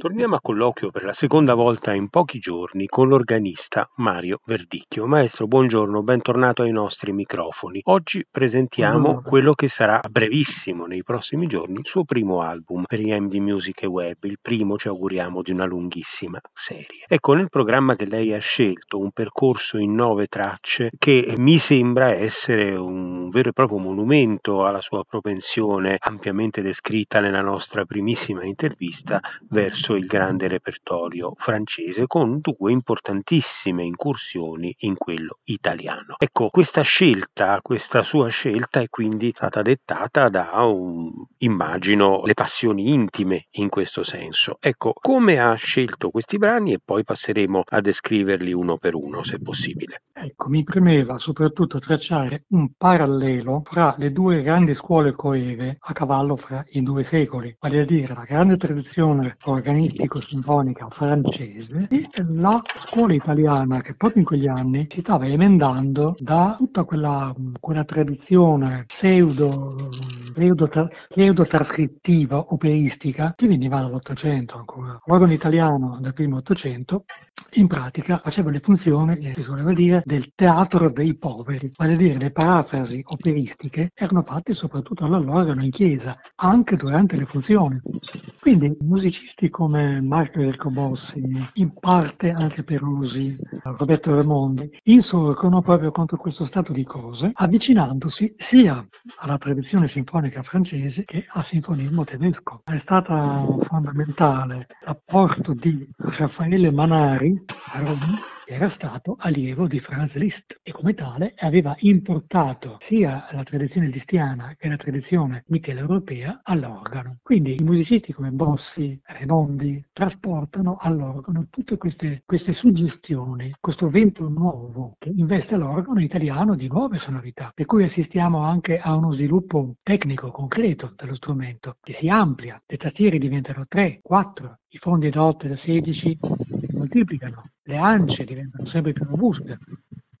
Torniamo a colloquio per la seconda volta in pochi giorni con l'organista Mario Verdicchio. Maestro, buongiorno, bentornato ai nostri microfoni. Oggi presentiamo quello che sarà brevissimo nei prossimi giorni il suo primo album per i MD Music e Web, il primo ci auguriamo di una lunghissima serie. Ecco, nel programma che lei ha scelto un percorso in nove tracce che mi sembra essere un vero e proprio monumento alla sua propensione ampiamente descritta nella nostra primissima intervista verso attraverso il grande repertorio francese con due importantissime incursioni in quello italiano. Ecco, questa scelta, questa sua scelta è quindi stata dettata da, un, immagino, le passioni intime in questo senso. Ecco, come ha scelto questi brani e poi passeremo a descriverli uno per uno, se possibile. Ecco, mi premeva soprattutto tracciare un parallelo fra le due grandi scuole coeve a cavallo fra i due secoli, vale a dire la grande tradizione organistico-sinfonica francese e la scuola italiana che proprio in quegli anni si stava emendando da tutta quella, quella tradizione pseudo, pseudo, trascrittiva operistica che veniva dall'Ottocento ancora. L'organo italiano del primo Ottocento in pratica faceva le funzioni, si suole dire, del teatro dei poveri, vale a dire le parafrasi operistiche erano fatte soprattutto all'organo in chiesa, anche durante le funzioni. Quindi musicisti come Marco Ercobossi, in parte anche Perusi, Roberto Raimondi, insorgono proprio contro questo stato di cose, avvicinandosi sia alla tradizione sinfonica francese che al sinfonismo tedesco. È stato fondamentale l'apporto di Raffaele Manari a Roma era stato allievo di Franz Liszt e come tale aveva importato sia la tradizione listiana che la tradizione mitteleuropea all'organo. Quindi i musicisti come Bossi, Remondi trasportano all'organo tutte queste, queste suggestioni, questo vento nuovo che investe l'organo italiano di nuove sonorità, per cui assistiamo anche a uno sviluppo tecnico concreto dello strumento che si amplia, le tastiere diventano 3, 4, i fondi da 8 e da 16 si moltiplicano, le ance diventano sempre più robuste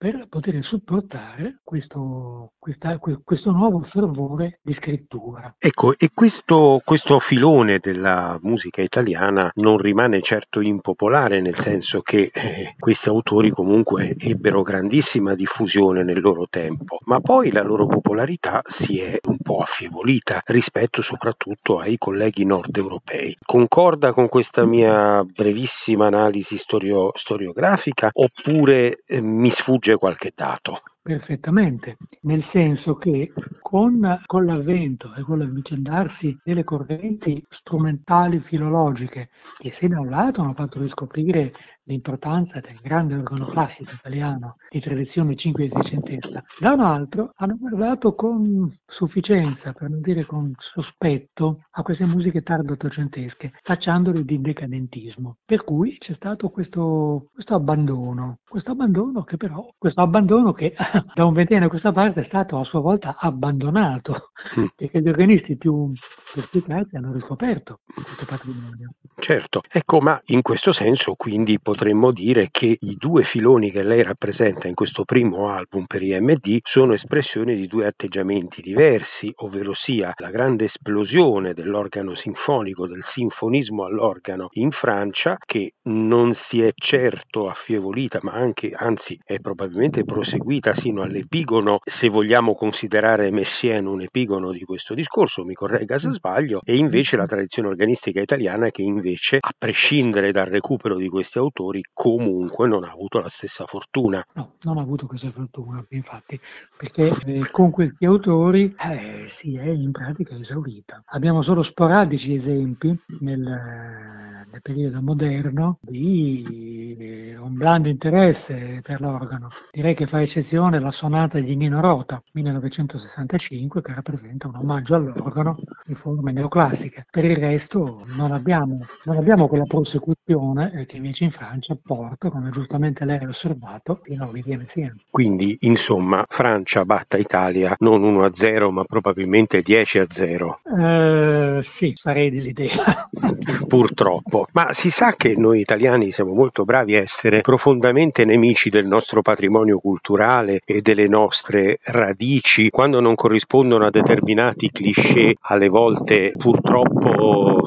per poter supportare questo, questa, questo nuovo fervore di scrittura. Ecco, e questo, questo, filone della musica italiana non rimane certo impopolare, nel senso che eh, questi autori comunque ebbero grandissima diffusione nel loro tempo, ma poi la loro popolarità si è un po' affievolita rispetto soprattutto ai colleghi nord europei. Concorda con questa mia brevissima analisi storio, storiografica oppure eh, mi sfugge qualche dato. Perfettamente, nel senso che con, con l'avvento e con l'avvicendarsi delle correnti strumentali filologiche che se da un lato hanno fatto riscoprire l'importanza del grande organo classico italiano di tradizione cinque seicentesca, da un altro hanno guardato con sufficienza, per non dire con sospetto, a queste musiche tardo ottocentesche, facciandole di decadentismo. Per cui c'è stato questo, questo abbandono, questo abbandono che però, questo abbandono che da un ventennio a questa parte è stato a sua volta abbandonato, mm. perché gli organisti più perspicaci hanno riscoperto questo patrimonio. Certo, ecco, ma in questo senso quindi potremmo dire che i due filoni che lei rappresenta in questo primo album per IMD sono espressioni di due atteggiamenti diversi, ovvero sia la grande esplosione dell'organo sinfonico, del sinfonismo all'organo in Francia, che non si è certo affievolita, ma anche, anzi, è probabilmente proseguita sino all'epigono, se vogliamo considerare Messiaen un epigono di questo discorso, mi corregga se sbaglio, e invece la tradizione organistica italiana che invece, a prescindere dal recupero di questi autori, comunque non ha avuto la stessa fortuna. No, non ha avuto questa fortuna, infatti, perché eh, con questi autori eh, si è in pratica esaurita. Abbiamo solo sporadici esempi nel, nel periodo moderno di eh, un blando interesse per l'organo. Direi che fa eccezione la sonata di Nino Rota, 1965, che rappresenta un omaggio all'organo in forme neoclassiche. Per il resto non abbiamo, non abbiamo quella prosecuzione eh, che invece in Francia porta, come giustamente lei ha osservato, fino a Olivier Messiaen. Quindi, insomma, Francia batta Italia non 1-0, ma probabilmente 10-0. Eh, sì, sarei dell'idea. Purtroppo. Ma si sa che noi italiani siamo molto bravi a essere profondamente nemici del nostro patrimonio culturale e delle nostre radici quando non corrispondono a determinati cliché alle volte purtroppo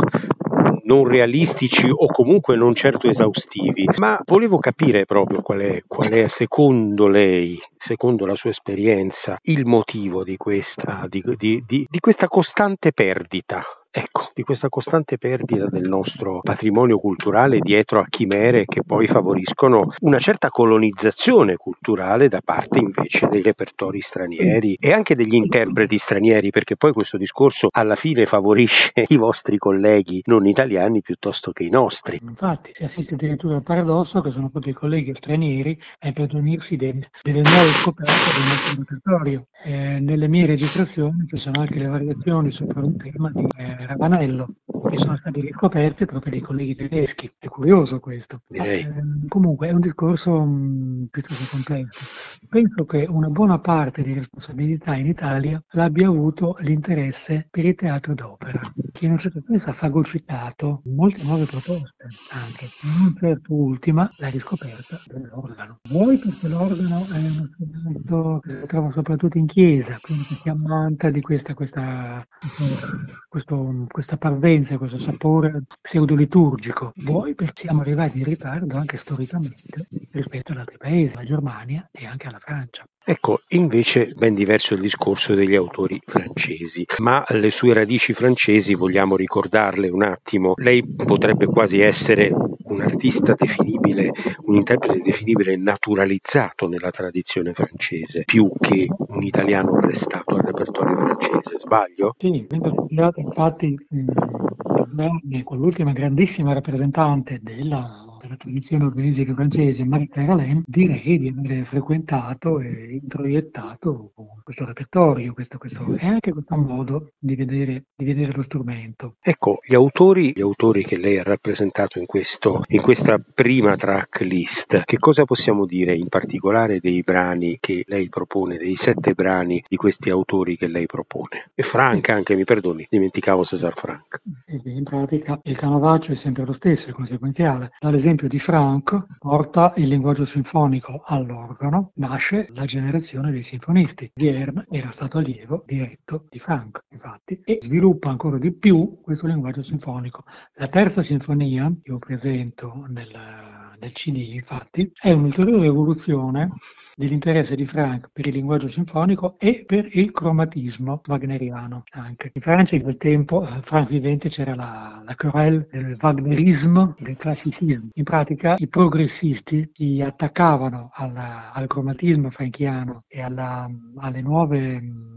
non realistici o comunque non certo esaustivi, ma volevo capire proprio qual è, qual è secondo lei, secondo la sua esperienza, il motivo di questa, di, di, di, di questa costante perdita ecco, di questa costante perdita del nostro patrimonio culturale dietro a chimere che poi favoriscono una certa colonizzazione culturale da parte invece dei repertori stranieri e anche degli interpreti stranieri, perché poi questo discorso alla fine favorisce i vostri colleghi non italiani piuttosto che i nostri. Infatti si assiste addirittura al paradosso che sono proprio i colleghi stranieri a impadronirsi delle, delle nuove scoperte del nostro repertorio. Eh, nelle mie registrazioni ci sono anche le variazioni sopra un tema di eh, Ravanello, che sono stati riscoperti proprio dai colleghi tedeschi. È curioso questo. Eh, comunque è un discorso mh, mm, piuttosto complesso. Penso che una buona parte di responsabilità in Italia l'abbia avuto l'interesse per il teatro d'opera, che in un certo senso ha fagocitato molte nuove proposte anche. Non certo ultima la riscoperta dell'organo. Vuoi perché l'organo è uno strumento che si trova soprattutto in chiesa, quindi si ammanta di questa, questa, questo questa parvenza, questo sapore pseudoliturgico. Vuoi perché siamo arrivati in ritardo anche storicamente rispetto ad altri paesi, alla Germania e anche alla Francia. Ecco, invece ben diverso il discorso degli autori francesi, ma le sue radici francesi vogliamo ricordarle un attimo. Lei potrebbe quasi essere un artista definibile, un interprete definibile naturalizzato nella tradizione francese, più che un italiano arrestato al repertorio francese, sbaglio? Sì, vengo studiato infatti mh, con l'ultima grandissima rappresentante della della tradizione organistica francese, Marita Ralin, direi di aver frequentato e introiettato questo repertorio, questo, questo, e anche questo modo di vedere, di vedere, lo strumento. Ecco, gli autori, gli autori che lei ha rappresentato in, questo, in questa prima track list, che cosa possiamo dire in particolare dei brani che lei propone, dei sette brani di questi autori che lei propone? E Frank anche, mi perdoni, dimenticavo Cesar Frank. In pratica il canovaccio è sempre lo stesso, è conseguenziale. Dall'esempio esempio di Franck porta il linguaggio sinfonico all'organo, nasce la generazione dei sinfonisti. Vierne era stato allievo diretto di Franck, infatti, e sviluppa ancora di più questo linguaggio sinfonico. La terza sinfonia, che io presento nel, nel CD, infatti, è un'ulteriore evoluzione dell'interesse di Frank per il linguaggio sinfonico e per il cromatismo wagneriano anche. In Francia in quel tempo, eh, Frank vivente, c'era la, la querelle del wagnerismo del classicismo. In pratica i progressisti si attaccavano alla, al cromatismo franchiano e alla, alle, nuove,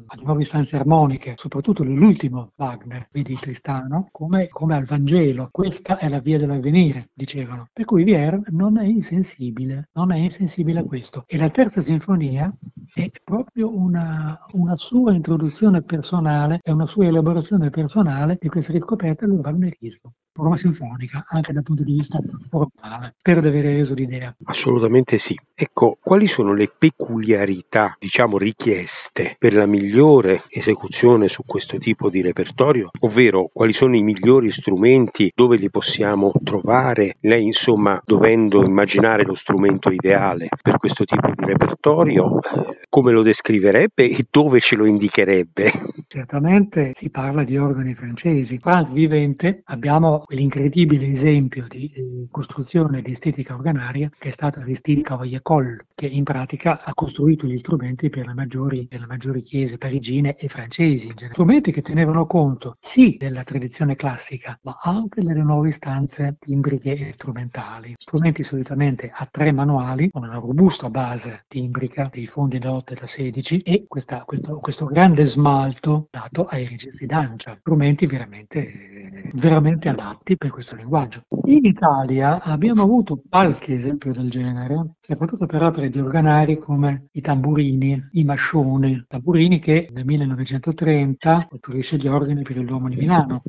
alle, nuove, istanze armoniche, soprattutto nell'ultimo Wagner, vedi Tristano, come, come al Vangelo. Questa è la via dell'avvenire, dicevano. Per cui Vierne non è insensibile, non è insensibile a questo. E la terza sinfonia è proprio una, una sua introduzione personale, è una sua elaborazione personale di questa riscoperta del wagnerismo forma sinfonica, anche dal punto di vista formale, per aver reso l'idea. Assolutamente sì. Ecco, quali sono le peculiarità, diciamo, richieste per la migliore esecuzione su questo tipo di repertorio? Ovvero, quali sono i migliori strumenti, dove li possiamo trovare? Lei, insomma, dovendo immaginare lo strumento ideale per questo tipo di repertorio, eh, come lo descriverebbe e dove ce lo indicherebbe? Certamente si parla di organi francesi. Franz vivente abbiamo quell'incredibile esempio di eh, costruzione di estetica organaria che è stata Aristide Cavaillé-Coll, che in pratica ha costruito gli strumenti per le maggiori, per le maggiori chiese parigine e francesi. Strumenti che tenevano conto sì della tradizione classica, ma anche delle nuove istanze timbriche e strumentali. Strumenti solitamente a tre manuali, con una robusta base timbrica dei fondi da 8 e da 16 e questa, questo, questo grande smalto dato ai registri d'ancia. Strumenti veramente, veramente adatti adatti per questo linguaggio. In Italia abbiamo avuto qualche esempio del genere, soprattutto per opere di organari come i tamburini, i mascioni, tamburini che nel 1930 costruisce gli organi per il Duomo di Milano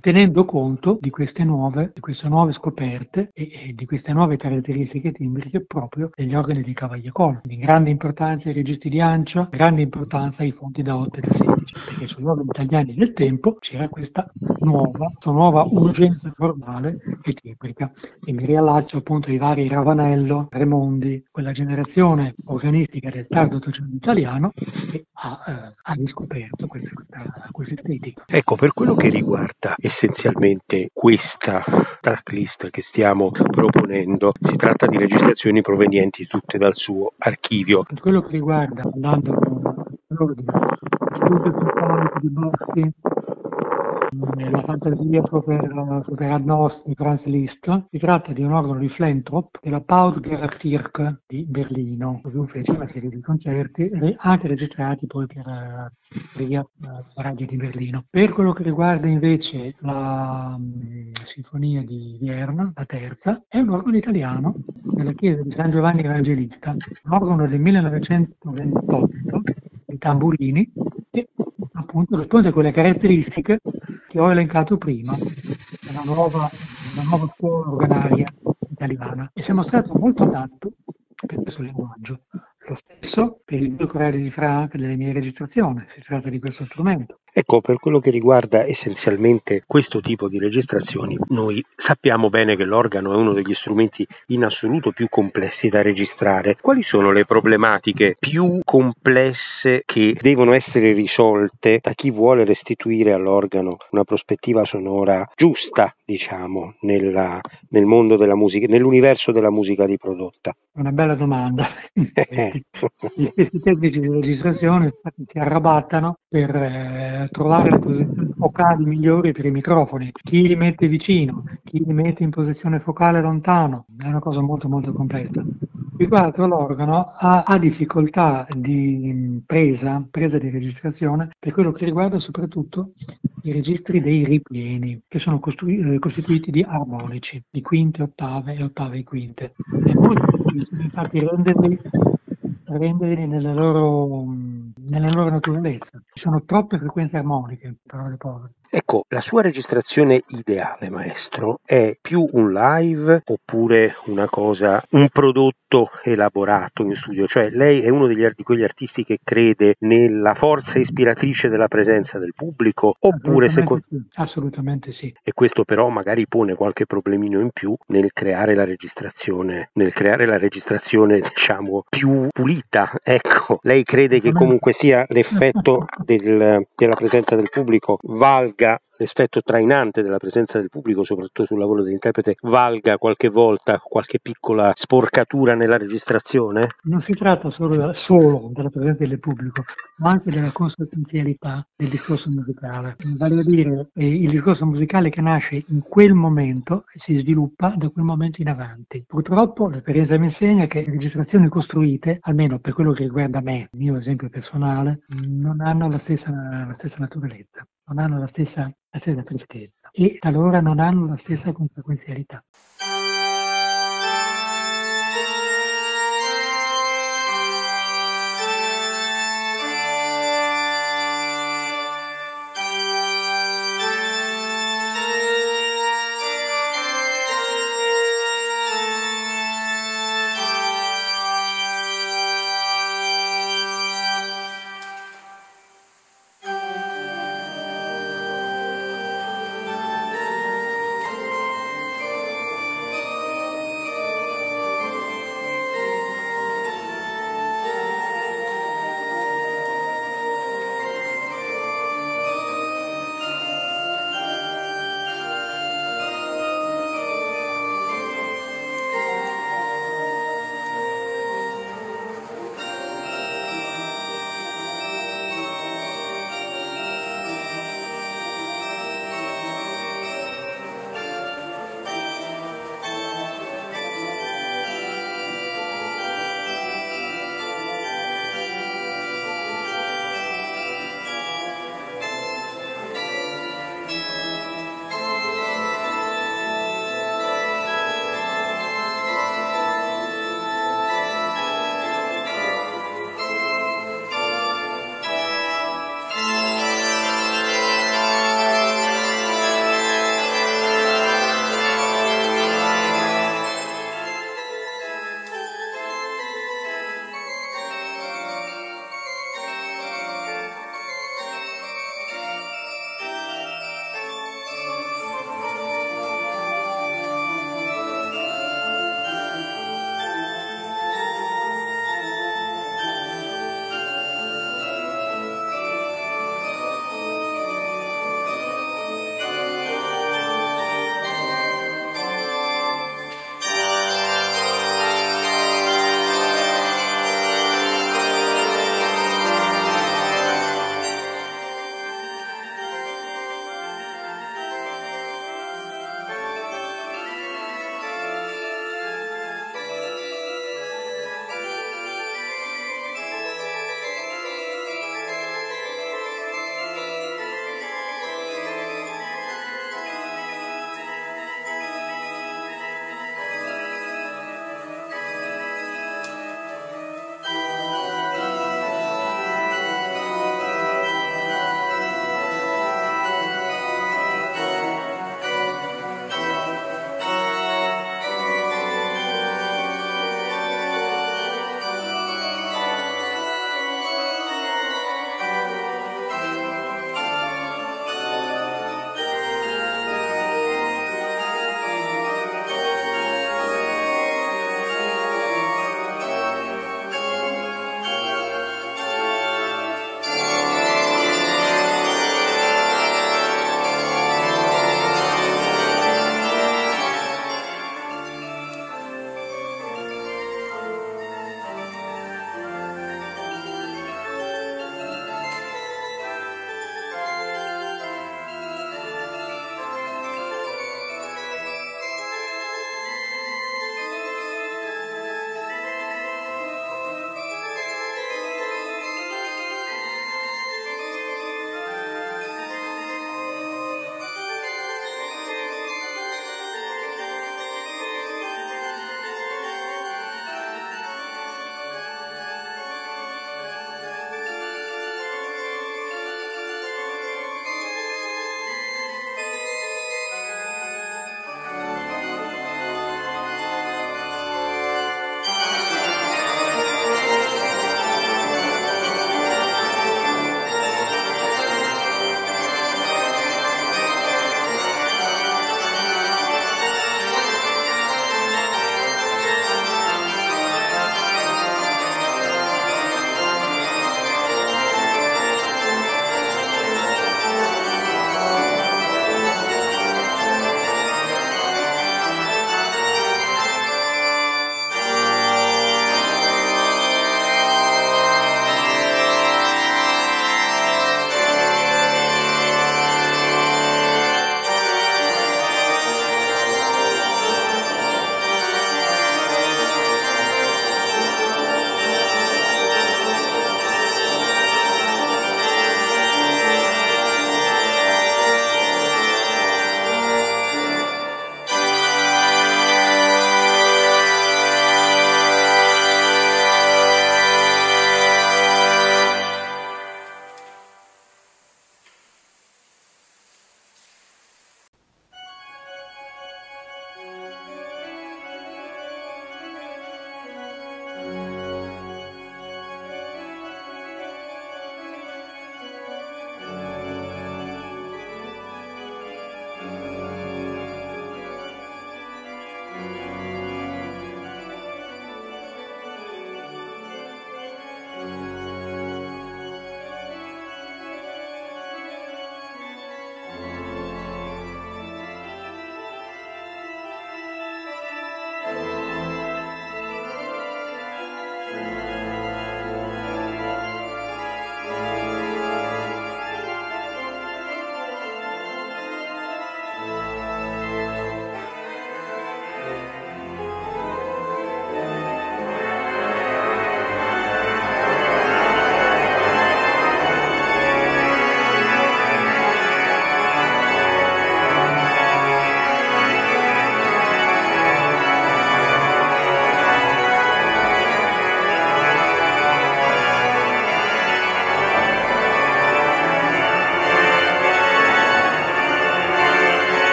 tenendo conto di queste nuove, di queste nuove scoperte e, e, di queste nuove caratteristiche timbriche proprio degli organi di Cavagliacolo. Di grande importanza ai registri di ancia, grande importanza ai fonti da 8 e da 16, perché sugli organi italiani del tempo c'era questa nuova, questa nuova urgenza formale e timbrica. E mi riallaccio appunto ai vari Ravanello, Remondi, quella generazione organistica del tardo Ottocento italiano che ha, eh, ha riscoperto questa, questa, questa estetica. Ecco, per quello che riguarda essenzialmente questa tracklist che stiamo proponendo. Si tratta di registrazioni provenienti tutte dal suo archivio. Per quello che riguarda, andando all'ordine, studio sinfonico di Boschi, la fantasia per Adnost Franz Liszt. Si tratta di un organo di Flentrop della Pausgerkirche di Berlino, dove fece una serie di concerti anche registrati poi per Ria, la radio di Berlino. Per quello che riguarda invece la um, Sinfonia di Vierna, la terza, è un organo italiano della chiesa di San Giovanni Evangelista, un organo del 1928 di tamburini e appunto risponde a quelle caratteristiche che ho elencato prima, della nuova, della nuova scuola organaria italiana e si è mostrato molto adatto per questo linguaggio. Lo stesso per il due corelli di Frank delle mie registrazioni, si tratta di questo strumento. Ecco, per quello che riguarda essenzialmente questo tipo di registrazioni, noi sappiamo bene che l'organo è uno degli strumenti in assoluto più complessi da registrare. Quali sono le problematiche più complesse che devono essere risolte da chi vuole restituire all'organo una prospettiva sonora giusta, diciamo, nella, nel mondo della musica, nell'universo della musica riprodotta? Una bella domanda. Gli stessi tecnici di registrazione si arrabattano per eh, trovare le posizioni focali migliori per i microfoni, chi li mette vicino, chi li mette in posizione focale lontano, è una cosa molto molto complessa. Riguardo l'organo ha, ha, difficoltà di presa, presa di registrazione per quello che riguarda soprattutto i registri dei ripieni, che sono eh, costituiti di armonici, di quinte, ottave e ottave e quinte. È molto difficile infatti renderli renderli nella loro, nella loro naturalezza. Ci sono troppe frequenze armoniche, parole povere. Ecco, la sua registrazione ideale, maestro, è più un live oppure una cosa, un prodotto elaborato in studio? Cioè, lei è uno degli, di quegli artisti che crede nella forza ispiratrice della presenza del pubblico oppure assolutamente secondo... Sì. Assolutamente sì. E questo però magari pone qualche problemino in più nel creare la registrazione, nel creare la registrazione, diciamo, più pulita. Ecco, lei crede che comunque sia l'effetto del, della presenza del pubblico valga gap l'effetto trainante della presenza del pubblico, soprattutto sul lavoro dell'interprete, valga qualche volta qualche piccola sporcatura nella registrazione? Non si tratta solo, solo della presenza del pubblico, ma anche della consistenzialità del discorso musicale. Vale a dire, eh, il discorso musicale che nasce in quel momento e si sviluppa da quel momento in avanti. Purtroppo l'esperienza mi insegna che le registrazioni costruite, almeno per quello che riguarda me, il mio esempio personale, non hanno la stessa, la stessa naturalezza non hanno la stessa, la tristezza e talora non hanno la stessa conseguenzialità.